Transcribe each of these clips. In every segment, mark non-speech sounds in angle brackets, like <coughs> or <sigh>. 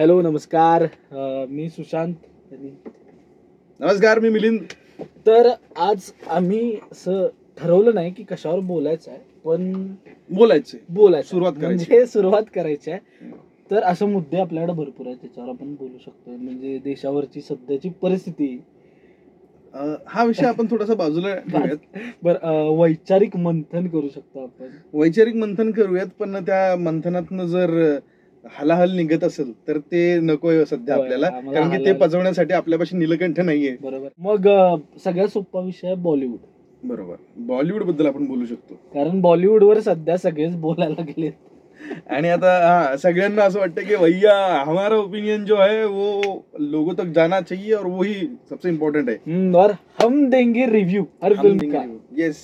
Hello नमस्कार. अं, मी सुशांत. नमस्कार मी मिलिंद. तर आज आम्ही असं ठरवलं नाही की कशावर बोलायचं आहे पण बोलायचे बोलायचं सुरुवात करायची. म्हणजे सुरुवात करायची आहे. तर असे मुद्दे आपल्याकडे भरपूर आहेत त्याच्यावर आपण बोलू शकतो म्हणजे देशावरची सध्याची परिस्थिती. अं, हा विषय आपण थोडासा बाजूला <laughs> ठेवूयात. बर वैचारिक मंथन करू शकतो आपण. वैचारिक मंथन करूयात पण त्या मंथनातनं जर हलाहल निघत असेल तर ते नकोय सध्या होय, आपल्याला. आम्हाला कारण की ते हलाहल- पचवण्यासाठी आपल्यापाशी नीलकंठ नाहीये. बरोबर. मग अं, सगळ्यात सोपा विषय आहे बॉलिवूड. बरोबर. बॉलिवूडबद्दल आपण बोलू शकतो. कारण बॉलिवूडवर सध्या सगळेच बोलायला गेले आणि आता हा सगळ्यांना असं वाटतं की भैया हमारा ओपिनियन जो है वो लोगों तक जाना चाहिए और वही सबसे इम्पोर्टंट है हम्म, और हम देंगे रिव्ह्यू हर फिल्म का। येस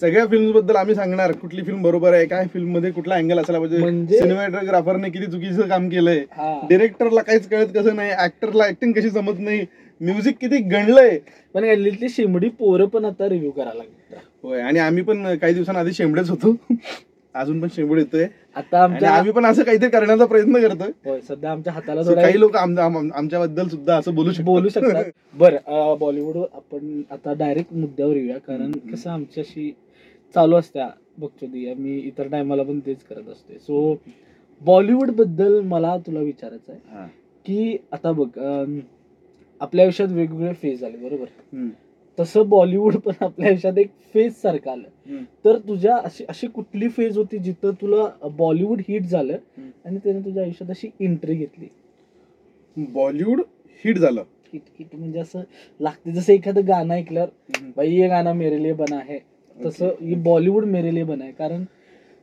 सगळ्या फिल्मबद्दल आम्ही सांगणार. कुठली फिल्म बरोबर आहे काय फिल्ममध्ये कुठला अँगल असायला पाहिजे. म्हणजे- सिनेमॅटोग्राफरने किती चुकीचं काम केलंय. डिरेक्टरला काहीच कळत कसं नाही ऍक्टरला ऍक्टिंग कशी जमत नाही म्युझिक किती गणलंय पण गल्लीतली शिमडी पोरं पण आता रिव्ह्यू करायला लागतात होय आणि आम्ही पण काही दिवसांआधी शेंबडेच होतो. अजून पण शेंबड येतोय. आता आणि आमच्या आम्ही पण असं काहीतरी करण्याचा प्रयत्न करतोय. होय सध्या आमच्या हाताला So थोडा काही लोक आमच्याबद्दल सुद्धा असं बोलू शकतात. बोलू शकतात. <laughs> बरं बॉलिवूड आपण आता डायरेक्ट मुद्द्यावर येऊया. कारण हम्म. कसं आमच्याशी चालू असत्या बघतो दी मी इतर टायमाला पण तेच करत असते सो बॉलिवूडबद्दल मला तुला विचारायचं आहे हा. की आता बघ अं, आपल्या आयुष्यात वेगवेगळे फेज आले बरोबर? हम्म. तसं बॉलिवूड पण आपल्या आयुष्यात एक फेज सारखं आलं. तर तुझ्या अशी अशी कुठली फेज होती जिथं तुला बॉलिवूड हिट झालं. आणि त्याने तुझ्या आयुष्यात अशी एंट्री घेतली? बॉलिवूड हिट झालं. हिट हिट म्हणजे असं लागते. जसं एखादं गाणं ऐकल्यावर भाई ये गाणं मेरे लिए बना है. तसं हे बॉलिवूड मेरे लिए बना है. कारण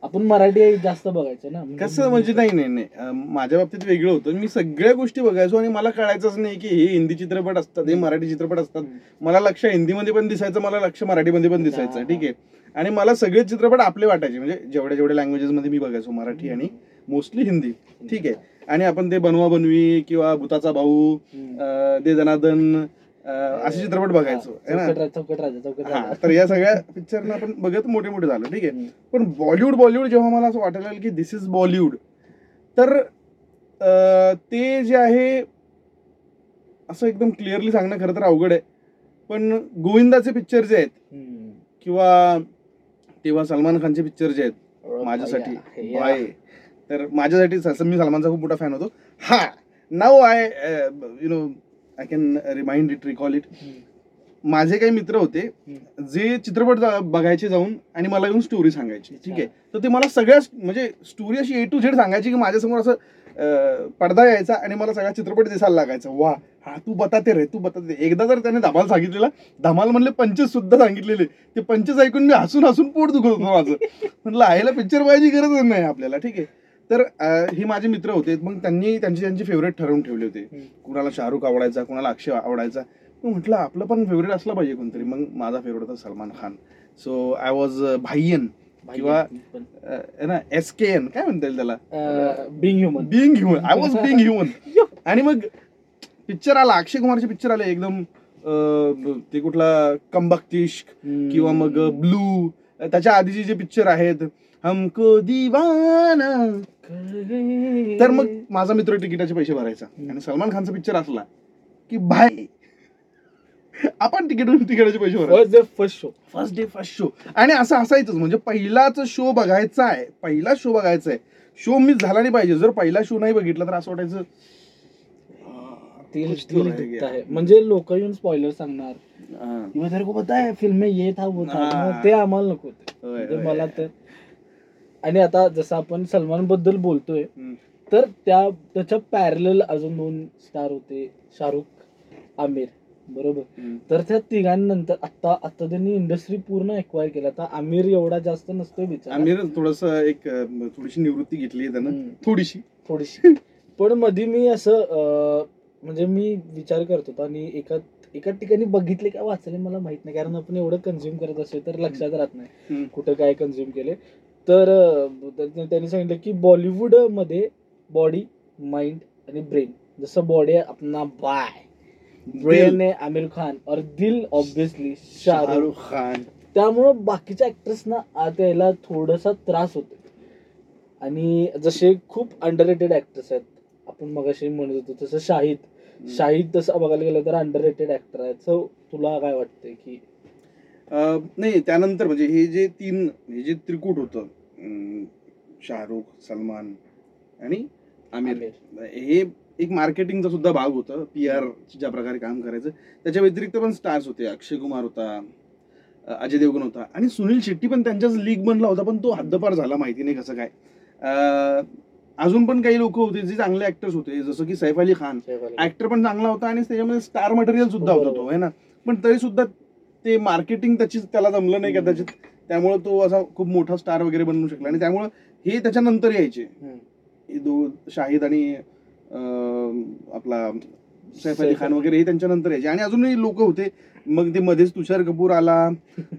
आपण मराठी जास्त बघायचं ना. कसं म्हणजे नाही नाही नाही. माझ्या बाबतीत वेगळं होतं. मी सगळ्या गोष्टी बघायचो आणि मला कळायचंच नाही की हे हिंदी चित्रपट असतात हे मराठी चित्रपट असतात. मला लक्ष हिंदीमध्ये पण दिसायचं मला लक्ष मराठीमध्ये पण दिसायचं. ठीक आहे. आणि मला सगळे चित्रपट आपले वाटायचे. म्हणजे जेवढ्या जेवढ्या लँग्वेजेस मध्ये मी बघायचो मराठी आणि मोस्टली हिंदी. ठीक आहे. आणि आपण ते बनवा बनवी किंवा भूताचा भाऊ दे जनार्दन अं, असे चित्रपट बघायचो है ना? चौकट रा- चौकट राजा चौकट हा राजा. तर या सगळ्या पिक्चरना आपण बघत मोठे मोठे झालो ठीक आहे. पण बॉलिवूड बॉलिवूड जेव्हा मला असं वाटायला लागलं की दिस इज बॉलिवूड तर अं, ते जे आहे असं एकदम क्लिअरली सांगणं खरं तर अवघड आहे. पण गोविंदाचे पिक्चर जे आहेत हम्म. किंवा तेव्हा सलमान खानचे पिक्चर जे आहेत ओळख माझ्यासाठी आहे. बाय. तर माझ्यासाठी स- मी सलमानचा खूप मोठा फॅन होतो. हा नाव I you know I can remind it recall it. माझे काही मित्र होते जे चित्रपट बघायचे जाऊन आणि मला येऊन स्टोरी सांगायची. ठीक आहे? तर ते मला सगळ्या म्हणजे स्टोरी अशी ए टू झेड सांगायची की माझ्यासमोर असं पडदा यायचा आणि मला सगळा चित्रपट दिसायला लागायचा. वा हा तू बताते रे तू बताते. एकदा तर त्याने धमाल सांगितलेला. धमाल म्हणले पंचवीस सुद्धा सांगितलेले. ते पंचवीस ऐकून मी हसून हसून पोट दुखत होतं माझं. म्हणलं आईला पिक्चर पाहायची गरज नाही आपल्याला. ठीक आहे? तर हे माझे मित्र होते. मग त्यांनी त्यांची त्यांची फेवरेट ठरवून ठेवले होते. कुणाला शाहरुख आवडायचा कुणाला अक्षय आवडायचा. मग म्हटलं आपलं पण फेवरेट असलं पाहिजे कोणतरी. मग माझा फेवरेट होता Salman Khan. So I was भाईयन. किंवा ना एस के एन काय म्हणता येईल त्याला? Being human being human I was being human आणि मग पिक्चर आला. अक्षय कुमारचे पिक्चर आले. एकदम ते कुठला कंबक्तिश किंवा मग ब्लू. त्याच्या आधीचे जे पिक्चर आहेत हमको दिवाना. तर मग माझा मित्र तिकिटाचे पैसे भरायचा. आणि सलमान खानचा पिक्चर असला की भाई आपण तिकीट तिकिटाचे पैसे first day first show first day first show आणि असं असायचंच. म्हणजे पहिलाच शो बघायचा आहे. पहिला शो बघायचा आहे. शो मिस झाला नाही पाहिजे. जर पहिला शो नाही बघितला तर असं वाटायचं म्हणजे लोक येऊन स्पॉइलर सांगणार. किंवा तेरे को पता है फिल्म में ये था वो था हा. ते आम्हाला नको म्हणजे. मला तर आणि आता जसं आपण सलमानबद्दल बोलतोय. तर त्या त्याच्या पॅरल अजून दोन स्टार होते शाहरुख आमिर. बरोबर. तर त्या तिघांनंतर आता आता त्यांनी इंडस्ट्री पूर्ण एक्वायर केला. आता आमिर एवढा जास्त नसतोय बिचारा. आमिर थोडस एक थोडीशी निवृत्ती घेतली त्यानं. थोडीशी. थोडीशी. पण मध्ये मी असं म्हणजे मी विचार करत होतो आणि एका एका ठिकाणी बघितले का वाचले मला माहीत नाही. कारण आपण एवढं कन्झ्युम करत असतो तर लक्षात राहत नाही. कुठं काय कन्झ्युम केले तर त्यांनी सांगितलं की बॉलिवूडमध्ये बॉडी माइंड आणि ब्रेन जसं बॉडी आहे अपना बाय. ब्रेन आहे आमिर खान और दिल ऑब्विसली शाहरुख. खान. त्यामुळं बाकीच्या ऍक्टर्सना आत यायला थोडासा त्रास होतो आणि जसे खूप अंडर रेटेड ऍक्टर्स आहेत आपण मगाशी म्हणत होतो तसं शाहिद. शाहिद तसं बघायला गेलं तर अंडर रेटेड ऍक्टर आहे सो तुला काय वाटतंय की नाही त्यानंतर म्हणजे हे जे तीन हे जे त्रिकूट होतं शाहरुख सलमान आणि आमिर. हे एक मार्केटिंगचा सुद्धा भाग होता पी आर ज्या प्रकारे काम करायचं त्याच्या व्यतिरिक्त पण स्टार्स होते अक्षय कुमार होता अजय देवगण होता आणि सुनील शेट्टी पण त्यांच्याच लीग बनला होता पण तो हद्दपार झाला माहिती नाही कसं काय अजून पण काही लोक होते जे चांगले ऍक्टर्स होते जसं की सैफ अली खान ऍक्टर पण चांगला होता आणि त्याच्यामध्ये स्टार मटेरियल सुद्धा होता तो. आहे ना पण तरी सुद्धा ते मार्केटिंग त्याची त्याला जमलं नाही. कदाचित. त्यामुळे तो असा खूप मोठा स्टार वगैरे बनू शकला आणि त्यामुळे हे त्याच्यानंतर यायचे. शाहिद आणि आपला सैफ अली खान. वगैरे हे त्यांच्यानंतर यायचे. आणि अजूनही लोक होते. मग ते मध्येच तुषार कपूर आला.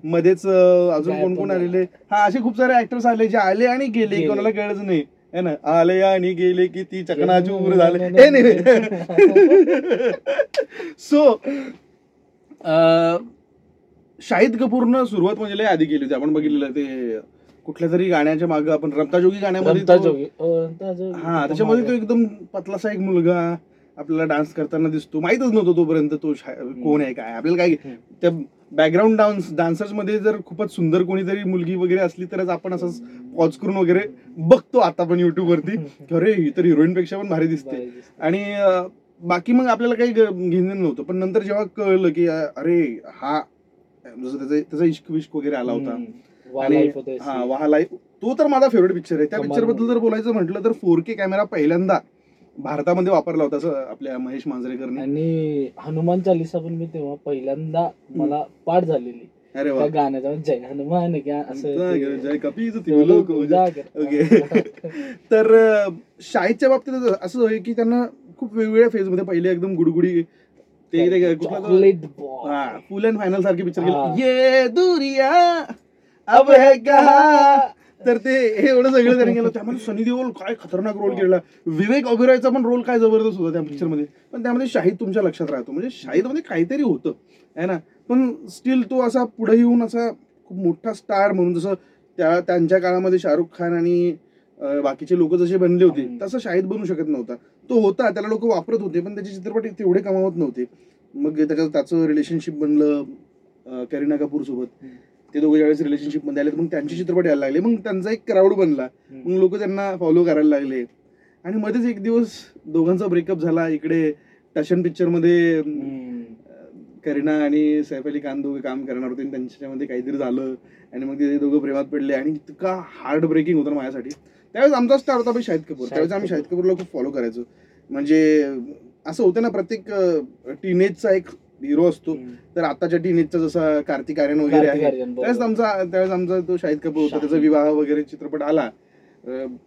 मध्येच अजून कोण कोण. आलेले? हा असे खूप सारे ऍक्टर्स आले जे आले आणि गेले. कोणाला कळलंच नाही. है ना? आले आणि गेले की ती चकनाचूर झाले. हे नाही. <laughs> <laughs> सो शाहिद कपूरनं सुरुवात म्हणजे लय आधी केली होती. आपण बघितलेलं ते कुठल्या तरी गाण्याच्या मागे आपण रमता जोगी गाण्यामध्ये अ. हा त्याच्यामध्ये तो एकदम पतलासा एक मुलगा आपल्याला डान्स करताना दिसतो. माहितच नव्हतं तोपर्यंत तो शा- कोण आहे काय आपल्याला काय हम्म. त्या बॅकग्राऊंड डान्स डान्सर्समध्ये जर खूपच सुंदर कोणीतरी मुलगी वगैरे असली तरच आपण असंच पॉज करून वगैरे बघतो आता पण युट्यूब वरती. की अरे ही तर हिरोईन पेक्षा पण भारी दिसते. आणि अं, बाकी मग आपल्याला काही घेणं नव्हतं. पण नंतर जेव्हा कळलं की अं, अरे हा जसं त्याचा त्याचा इश्क विश्क वगैरे आला होता. आणि हा. वाह लाईफ तो तर माझा फेवरेट पिक्चर आहे. त्या पिक्चरबद्दल. जर बोलायचं म्हटलं तर फोर के कॅमेरा पहिल्यांदा भारतामध्ये वापरला होता असं आपल्या महेश मांजरेकरने. आणि हनुमान चालिसा पण मी तेव्हा पहिल्यांदा मला पाठ झालेली. अरे वा. गाण्याचा जय हनुमान असं जय कपीज. ओके. <laughs> तर अं, शाहिदच्या बाबतीत असं होय की त्यांना खूप वेगवेगळ्या फेजमध्ये पहिले एकदम गुडगुडी ते तो- चॉकलेट हा फुल अँड फायनल सारखे पिक्चर हा. केले ये दुरिया अब है कहा? तर ते हे एवढं सगळं त्याने केलं. त्यामध्ये सनी देओल काय खतरनाक रोल केला विवेक ओबेरॉयचा पण रोल काय जबरदस्त होता त्या पिक्चरमध्ये. पण त्यामध्ये शाहिद तुमच्या लक्षात राहतो. म्हणजे शाहिदमध्ये काहीतरी होतं. आहे ना? पण स्टील तो असा पुढे येऊन असा खूप मोठा स्टार म्हणून जसं त्या त्यांच्या काळामध्ये शाहरुख खान आणि बाकीचे लोक जसे बनले होते. तसं शाहिद बनू शकत नव्हता. तो होता त्याला लोक वापरत होते पण त्याचे चित्रपट तेवढे कमावत नव्हते. मग त्याच्यात त्याचं रिलेशनशिप बनलं करीना कपूर सोबत. ते दोघे ज्यावेळेस रिलेशनशिपमध्ये आले मग त्यांचे चित्रपट यायला लागले. मग त्यांचा एक क्राऊड बनला. मग लोक त्यांना फॉलो करायला लागले. आणि मध्येच एक दिवस दोघांचा ब्रेकअप झाला. इकडे टशन पिक्चरमध्ये. करीना आणि सैफ अली खान दोघे काम करणार होते. त्यांच्यामध्ये काहीतरी झालं. आणि मग ते दोघं प्रेमात पडले. आणि इतका हार्ड ब्रेकिंग होतं माझ्यासाठी. त्यावेळेस आमचा स्टार होता भाई शाहिद कपूर त्यावेळेस आम्ही कपूर. शाहिद कपूरला खूप फॉलो करायचो म्हणजे असं होतं ना प्रत्येक टीनेजचा एक हिरो असतो. तर आताच्या टीनेजचा जसा कार्तिक आर्यन वगैरे आहे. त्यावेळेस आमचा त्यावेळेस आमचा तो शाहिद कपूर होता त्याचा. विवाह वगैरे चित्रपट आला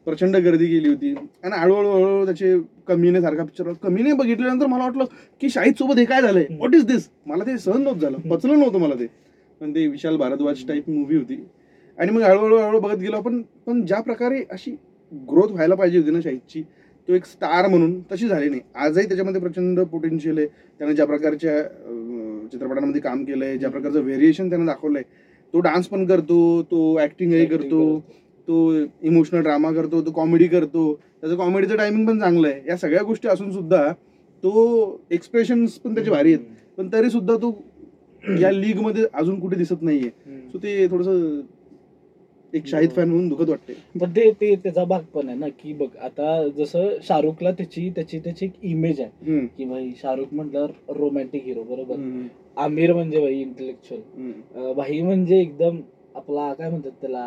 प्रचंड गर्दी केली होती आणि हळूहळू हळूहळू त्याचे कमीने सारखा पिक्चर कमीने बघितल्यानंतर मला वाटलं की शाहिद सोबत हे काय झालंय. व्हॉट इज दिस मला ते सहन नव्हतं झालं. पचलं नव्हतं मला ते पण ते विशाल भारद्वाज टाईप मूवी होती आणि मग हळूहळू हळूहळू बघत गेलो आपण पण ज्या प्रकारे अशी ग्रोथ व्हायला पाहिजे होती ना शाहिदची तो एक स्टार म्हणून तशी झाली नाही. आजही त्याच्यामध्ये प्रचंड पोटेन्शियल आहे. त्याने ज्या प्रकारच्या चित्रपटांमध्ये काम केलंय ज्या प्रकारचं व्हेरिएशन त्याने दाखवलंय तो डान्स पण करतो तो ऍक्टिंगही Acting करतो तो इमोशनल ड्रामा करतो तो कॉमेडी करतो. त्याचं कॉमेडीचं टायमिंग पण चांगलं आहे. या सगळ्या गोष्टी असून सुद्धा तो एक्सप्रेशन पण त्याचे भारी आहेत. पण तरी सुद्धा तो या लीगमध्ये अजून कुठे दिसत नाहीये. सो ते थोडस एक शाहिद फॅन म्हणून दुखत वाटते पण ते ते त्याचा भाग पण आहे ना की बघ आता जसं शाहरुखला त्याची त्याची त्याची एक इमेज आहे. की भाई शाहरुख म्हटल्यावर रोमॅन्टिक हिरो बरोबर. आमिर म्हणजे भाई इंटेलेक्च्युअल. भाई म्हणजे एकदम आपला काय म्हणतात त्याला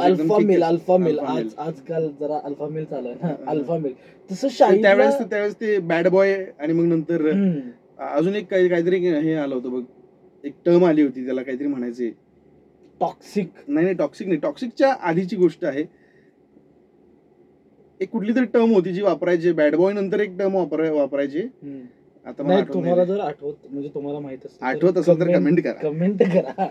अल्फा मिल. अल्फा मिल आज. आजकाल जरा अल्फा मिल चालू आहे ना. अल्फा मिल तसं शाहिद त्यावेळेस त्यावेळेस ते बॅड बॉय आणि मग नंतर. अजून एक काही काहीतरी हे आलं होतं बघ एक टर्म आली होती त्याला काहीतरी म्हणायचे टॉक्सिक नाही नाही टॉक्सिक नाही. टॉक्सिकच्या आधीची गोष्ट आहे. एक कुठली तरी टर्म होती जी वापरायची. बॅड बॉय नंतर एक टर्म वापराय वापरायची. आता मला तुम्हाला. जर आठवत म्हणजे तुम्हाला माहीत असेल आठवत असेल तर कमेंट करा. कमेंट करा.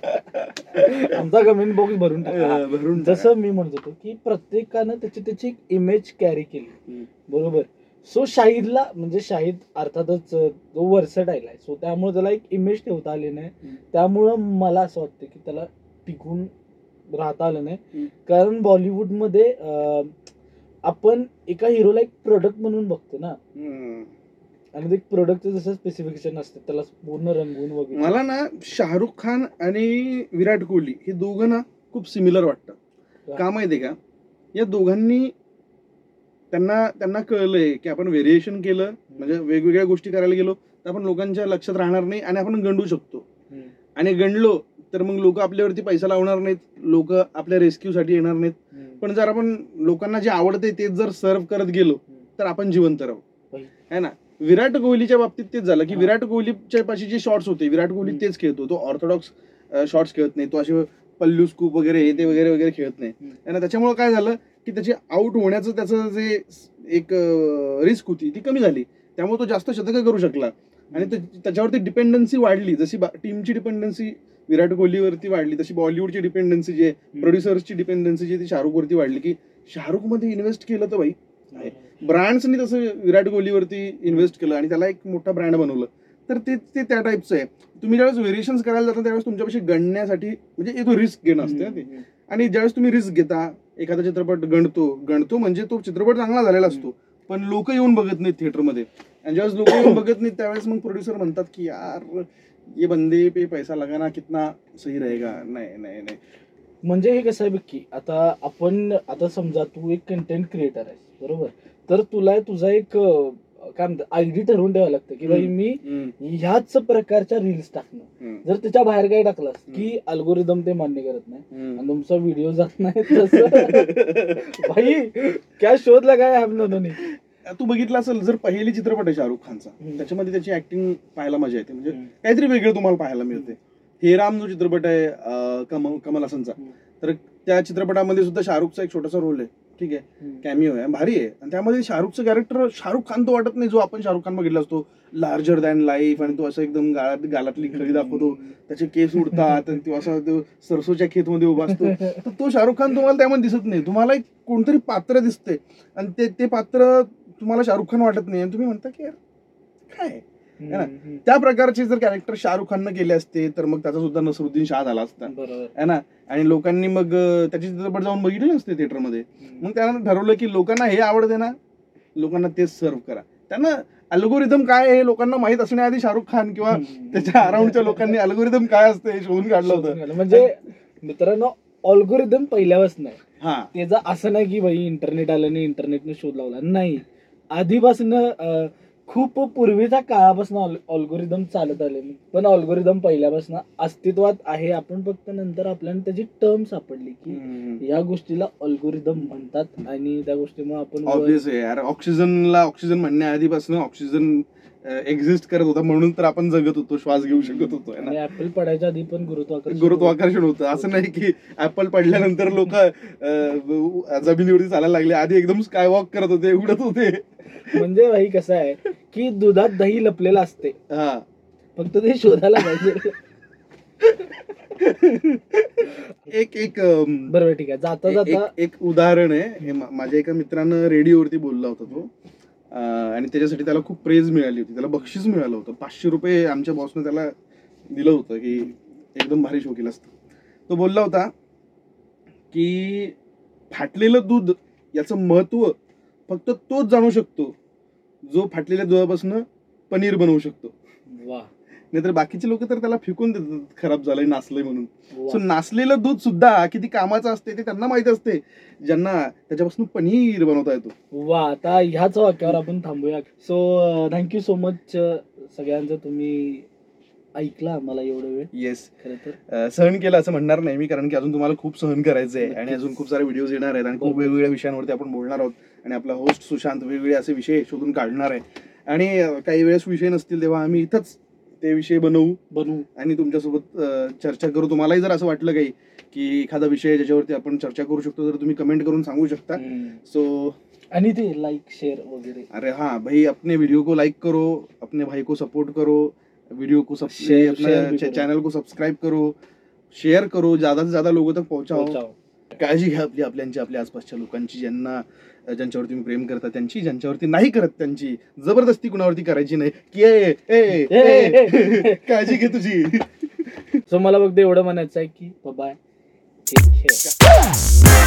आमचा कमेंट बॉक्स भरून <laughs> भरून. जसं मी म्हणत होतो की प्रत्येकानं त्याची त्याची एक इमेज कॅरी केली. बरोबर. सो शाहिदला म्हणजे शाहिद अर्थातच तो वर्सटाईल आहे. सो त्यामुळे त्याला एक इमेज ठेवता आली नाही. त्यामुळं मला असं वाटतं की त्याला टिकून राहता आलं नाही. कारण बॉलिवूडमध्ये आपण एका हिरोला एक प्रोडक्ट म्हणून बघतो ना. हम्म. आणि ते प्रोडक्टचं जसं स्पेसिफिकेशन असतं त्याला पूर्ण रंगवून वगैरे. मला ना शाहरुख खान आणि विराट कोहली हे दोघं ना खूप सिमिलर वाटतं. का? माहितीये का? या दोघांनी त्यांना त्यांना कळलंय की आपण व्हेरिएशन केलं म्हणजे वेगवेगळ्या गोष्टी करायला गेलो तर आपण लोकांच्या लक्षात राहणार नाही आणि आपण गंडू शकतो. आणि गणलो तर मग लोक आपल्यावरती पैसा लावणार नाहीत. लोक आपल्या रेस्क्यू साठी येणार नाहीत. पण जर आपण लोकांना जे आवडते तेच जर सर्व करत गेलो. तर आपण जिवंत राहू. है ना? विराट कोहलीच्या बाबतीत तेच झालं की. विराट कोहलीच्या पाशी जे शॉट्स होते विराट कोहली. तेच खेळतो. तो ऑर्थोडॉक्स शॉट्स खेळत नाही. तो असे पल्लू स्कूप वगैरे हे ते वगैरे वगैरे खेळत नाही. ना? त्याच्यामुळे काय झालं की त्याची आउट होण्याचं त्याचं जे एक रिस्क होती ती कमी झाली. त्यामुळे तो जास्त शतकं करू शकला. आणि त्या- त्याच्यावरती डिपेंडन्सी वाढली. जशी टीमची डिपेंडन्सी विराट कोहलीवरती वाढली तशी बॉलिवूडची डिपेंडन्सी जी आहे प्रोड्युसर्सची डिपेंडन्सी जी आहे ती शाहरुखवरती वाढली की शाहरुखमध्ये इन्व्हेस्ट केलं तर भाई. ब्रँड्सनी तसं विराट कोहलीवरती इन्व्हेस्ट केलं आणि त्याला एक मोठा ब्रँड बनवलं. तर ते ते त्या टाईपचं आहे. तुम्ही ज्यावेळेस व्हेरिएशन्स करायला जाता त्यावेळेस तुमच्यापाशी गणण्यासाठी म्हणजे तो रिस्क घेणं असते ते. आणि ज्यावेळेस तुम्ही रिस्क घेता एखादा चित्रपट गणतो. गणतो म्हणजे तो चित्रपट चांगला झालेला असतो. पण लोक येऊन बघत नाहीत थिएटरमध्ये. आणि ज्यावेळेस लोक येऊन <coughs> बघत नाहीत त्यावेळेस मग प्रोड्युसर म्हणतात की यार ये बंदे पे पैसा लगाना कितना सही रहेगा. नाही नाही नाही. म्हणजे हे कसं आहे बघ की आता आपण आता समजा तू एक कंटेंट क्रिएटर आहेस बरोबर? तर तुला तुझा एक काय म्हणतात आयडी ठरवून ठेवावं लागतं की भाई मी ह्याच प्रकारच्या रील्स टाकणं. जर त्याच्या बाहेर काय टाकलास. की अल्गोरिदम ते मान्य करत नाही. आणि तुमचा व्हिडिओ जात नाही तसं. <laughs> भाई क्या शोध लगाय हम दोन्ही तू बघितलं असेल जर पहिली चित्रपट आहे शाहरुख खानचा. त्याच्यामध्ये त्याची ऍक्टिंग पाहायला मजा येते. म्हणजे. काहीतरी वेगळं तुम्हाला पाहायला मिळते. हे राम जो चित्रपट आहे कमल कमल हसनचा. तर त्या चित्रपटामध्ये सुद्धा शाहरुखचा एक छोटासा रोल आहे. ठीक आहे? कॅमिओ आहे. भारी आहे. आणि त्यामध्ये शाहरुखचं कॅरेक्टर शाहरुख खान तो वाटत नाही जो आपण शाहरुख खान बघितला असतो. लार्जर दॅन लाईफ आणि तो असं एकदम गाळात गालातली खळी दाखवतो. त्याचे केस उडतात आणि तो असा तो सरसोच्या खेतमध्ये उभा असतो. <laughs> तर तो शाहरुख खान तुम्हाला त्यामध्ये दिसत नाही. तुम्हाला एक कोणतरी पात्र दिसते आणि ते ते पात्र तुम्हाला शाहरुख खान वाटत नाही. आणि तुम्ही म्हणता की यार काय. त्या प्रकारचे जर कॅरेक्टर शाहरुख खाननं केले असते तर मग त्याचा सुद्धा नसरुद्दीन शाह झाला असता. बरोबर. है ना? आणि लोकांनी मग त्याची चित्रपट जाऊन बघितले नसते थिएटरमध्ये मग त्यानं ठरवलं की लोकांना हे आवडते ना लोकांना तेच सर्व करा. त्यांना अल्गोरिदम काय आहे हे लोकांना माहीत असण्याआधी शाहरुख खान किंवा. त्याच्या अराउंडच्या लोकांनी अल्गोरिदम काय असतं हे शोधून काढलं होतं. म्हणजे मित्रांनो ऑल्गोरिदम पहिल्यापासून नाही हा. त्याचं असं नाही की भाई इंटरनेट आलं नाही इंटरनेटने शोध लावला. नाही. आधीपासून खूप पूर्वीच्या काळापासून ऑल्गोरिदम चालत आले. पण ऑल्गोरिदम पहिल्यापासून अस्तित्वात आहे. आपण फक्त नंतर आपल्याला त्याची टर्म सापडली की या गोष्टीला ऑल्गोरिदम म्हणतात आणि त्या गोष्टीमुळे आपण ऑब्विस यार ऑक्सिजनला ऑक्सिजन म्हणण्याआधीपासून ऑक्सिजन एक्झिस्ट करत होता. म्हणून तर आपण जगत होतो श्वास घेऊ शकत होतो है ऍपल पडायच्या आधी पण गुरुत्वाकर्षण गुरुत्वाकर्षण होतं. असं नाही की ऍपल पडल्यानंतर लोक जमिनीवरती चालायला लागले. आधी एकदम स्काय वॉक करत होते उडत होते. म्हणजे भाई कसं आहे की दुधात दही लपलेलं असते. हा. फक्त ते शोधायला पाहिजे. एक एक अम, बरोबर ठीक आहे. जाता जाता एक- एक उदाहरण आहे. हे मा- माझ्या एका मित्रानं रेडिओवरती बोलला होता तो. अं, आणि त्याच्यासाठी त्याला खूप प्रेज मिळाली होती. त्याला बक्षीस मिळालं होतं. पाचशे रुपये आमच्या बॉसनं त्याला दिलं होतं की एकदम भारी शो केला असतं. तो बोलला होता की फाटलेलं दूध याचं महत्त्व फक्त तोच जाणू शकतो जो फाटलेल्या दुधापासून पनीर बनवू शकतो. वा. नाहीतर बाकीचे लोक तर त्याला फेकून देतात खराब झालंय नासलंय म्हणून. सो नासलेलं दूध सुद्धा किती कामाचं असते ते त्यांना माहीत असते ज्यांना त्याच्यापासून पनीर बनवता येतो. वा आता ह्याच वाक्यावर आपण थांबूया. सो थँक्यू सो मच सगळ्यांचं तुम्ही ऐकला मला एवढं वेळ? येस तर? सहन केलं असं म्हणणार नाही मी कारण की अजून तुम्हाला खूप सहन करायचं आहे आणि. अजून खूप सारे व्हिडिओज येणार आहेत आणि खूप. वेगवेगळ्या विषयांवरती आपण बोलणार आहोत आणि आपला होस्ट सुशांत वेगवेगळे असे विषय शोधून काढणार आहे. आणि काही वेळेस विषय नसतील तेव्हा आम्ही इथंच ते विषय बनवू. बनवू. आणि तुमच्यासोबत चर्चा करू. तुम्हालाही जर असं वाटलं काही की एखादा विषय ज्याच्यावरती आपण चर्चा करू शकतो तर तुम्ही कमेंट करून सांगू शकता. सो आणि ते लाईक शेअर वगैरे. अरे हाँ भाई अपने वीडियो को लाइक करो अपने भाई को सपोर्ट करो. वीडियो को सब अपने करो. चैनल को सब्सक्राइब करो शेअर करो ज्यादा से ज्यादा लोगों तक पहुंचाओ। पोहोचाव. काळजी घ्या आपली आपल्यांची आपल्या आसपासच्या लोकांची ज्यांना ज्यांच्यावर तुम्ही प्रेम करता त्यांची ज्यांच्यावरती नाही करत त्यांची. जबरदस्ती कुणावरती करायची नाही. की ए, <laughs> काळजी घे तुझी. सो मला फक्त एवढं म्हणायचं आहे की बाय टेक केअर